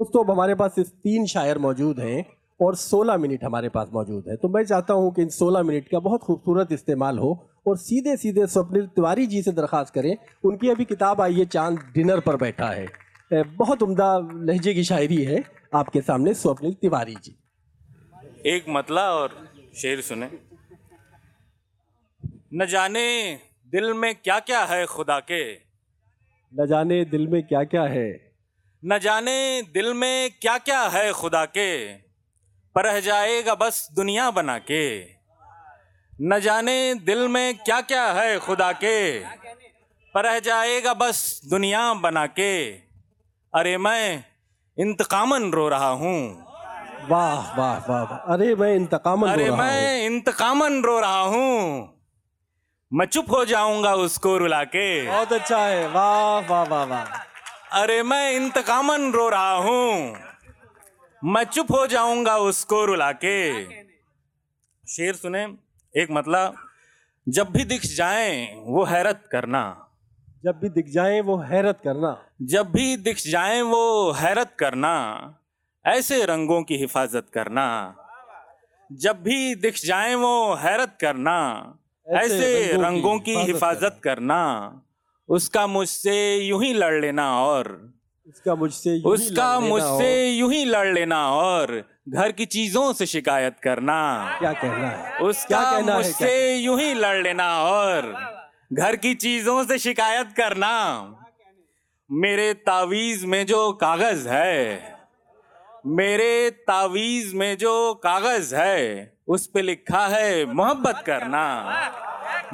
दोस्तों अब हमारे पास सिर्फ़ तीन शायर मौजूद हैं और 16 मिनट हमारे पास मौजूद है। तो मैं चाहता हूँ कि इन 16 मिनट का बहुत खूबसूरत इस्तेमाल हो और सीधे सीधे स्वप्निल तिवारी जी से दरख्वास्त करें। उनकी अभी किताब आई है चाँद डिनर पर बैठा है। बहुत उम्दा लहजे की शायरी है आपके सामने स्वप्निल तिवारी जी। एक मतला और शेर सुने। न जाने दिल में क्या क्या है खुदा के। न जाने दिल में क्या क्या है। न जाने दिल में क्या क्या है खुदा के। पर रह जाएगा बस दुनिया बना के। न जाने दिल में क्या क्या है खुदा के। पर रह जाएगा बस दुनिया बना के। अरे मैं इंतकामन रो रहा हूँ। वाह वाह वाह वाह। अरे मैं इंतकामन अरे मैं इंतकामन रो रहा हूँ। मैं चुप हो जाऊँगा उसको रुला के बहुत अच्छा है। वाह वाह वाह वाह। अरे मैं इंतकामन रो रहा हूँ। मैं चुप हो जाऊँगा उसको रुला के। शेर सुने एक मतलब जब भी दिख जाए वो हैरत करना। जब भी दिख जाए वो हैरत करना। जब भी दिख जाए वो हैरत करना। ऐसे रंगों की हिफाजत करना। जब भी दिख जाए वो हैरत करना। ऐसे रंगों की हिफाजत करना। उसका मुझसे यूँ ही लड़ लेना और। उसका मुझसे यूँ उसका मुझसे यूँ ही लड़ लेना और। घर की चीज़ों से शिकायत करना। क्या कहना है? उसका मुझसे यूँ ही लड़ लेना और। घर की चीज़ों से शिकायत करना। मेरे तावीज में जो कागज़ है मेरे तावीज में जो कागज़ है उस पे लिखा है मोहब्बत करना।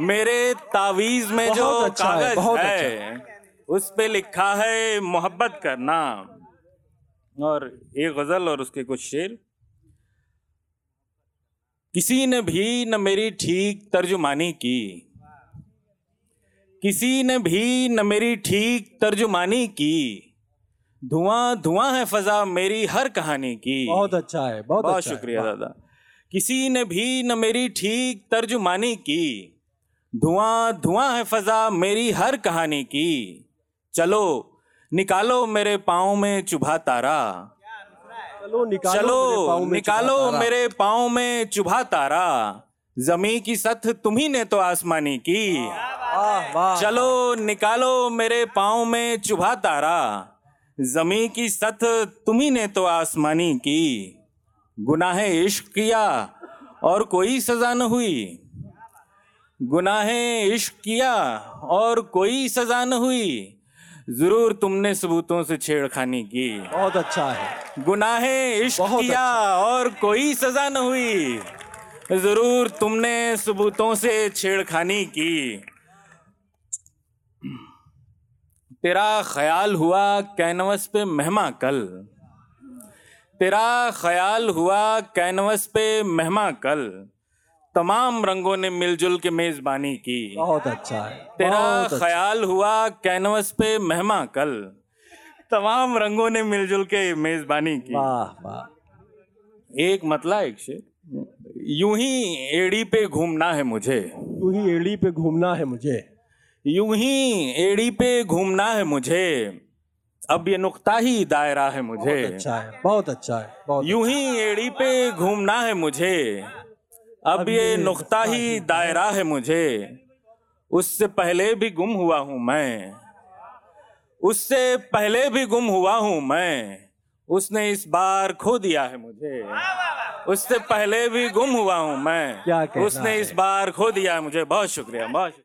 मेरे तावीज में जो अच्छा है, कागज़ बहुत है उस पे लिखा है मोहब्बत करना और एक गज़ल और उसके कुछ शेर। किसी ने भी न मेरी ठीक तर्जुमानी की। किसी ने भी न मेरी ठीक तर्जुमानी की। धुआँ धुआँ है फजा मेरी हर कहानी की। बहुत अच्छा है बहुत बहुत अच्छा शुक्रिया दादा। किसी ने भी न मेरी ठीक तर्जुमानी की। धुआँ धुआँ है फजा मेरी हर कहानी की। चलो निकालो मेरे पाँव में चुभा तारा। चलो निकालो चलो मेरे पाँव में निकालो चुभा तारा। मेरे पाँव में चुभा तारा। जमी की सथ तुम्ही ने तो आसमानी की। चलो निकालो मेरे पाँव में चुभा तारा। जमी की सथ तुम्ही ने तो आसमानी की। गुनाह इश्क किया और कोई सजा न हुई। गुनाह इश्क किया और कोई सजा न हुई। ज़रूर तुमने सबूतों से छेड़खानी की। बहुत अच्छा है। गुनाह इश्क किया और कोई सजा न हुई। ज़रूर तुमने सबूतों से छेड़खानी की। तेरा ख्याल हुआ कैनवस पे मेहमा कल। तेरा ख्याल हुआ कैनवस पे मेहमा कल। तमाम रंगों ने मिलजुल के मेजबानी की। बहुत अच्छा है तेरा अच्छा। ख्याल हुआ कैनवस पे मेहमा कल। तमाम रंगों ने मिलजुल के मेजबानी की। वाह वाह। एक मतला एक शेर। यूँ ही एड़ी पे घूमना है मुझे। यूँ ही एड़ी पे घूमना है मुझे। यूँ ही एड़ी पे घूमना है मुझे। अब ये नुक्ता ही दायरा है मुझे। बहुत अच्छा है बहुत अच्छा है बहुत यूँ ही एड़ी पे घूमना है मुझे। अब ये नुकता ही दायरा है मुझे। उससे पहले भी गुम हुआ हूँ मैं। उससे पहले भी गुम हुआ हूँ मैं। उसने इस बार खो दिया है मुझे। उससे पहले भी गुम हुआ हूँ मैं। उसने इस बार खो दिया है मुझे। बहुत शुक्रिया बहुत शुक्रिया।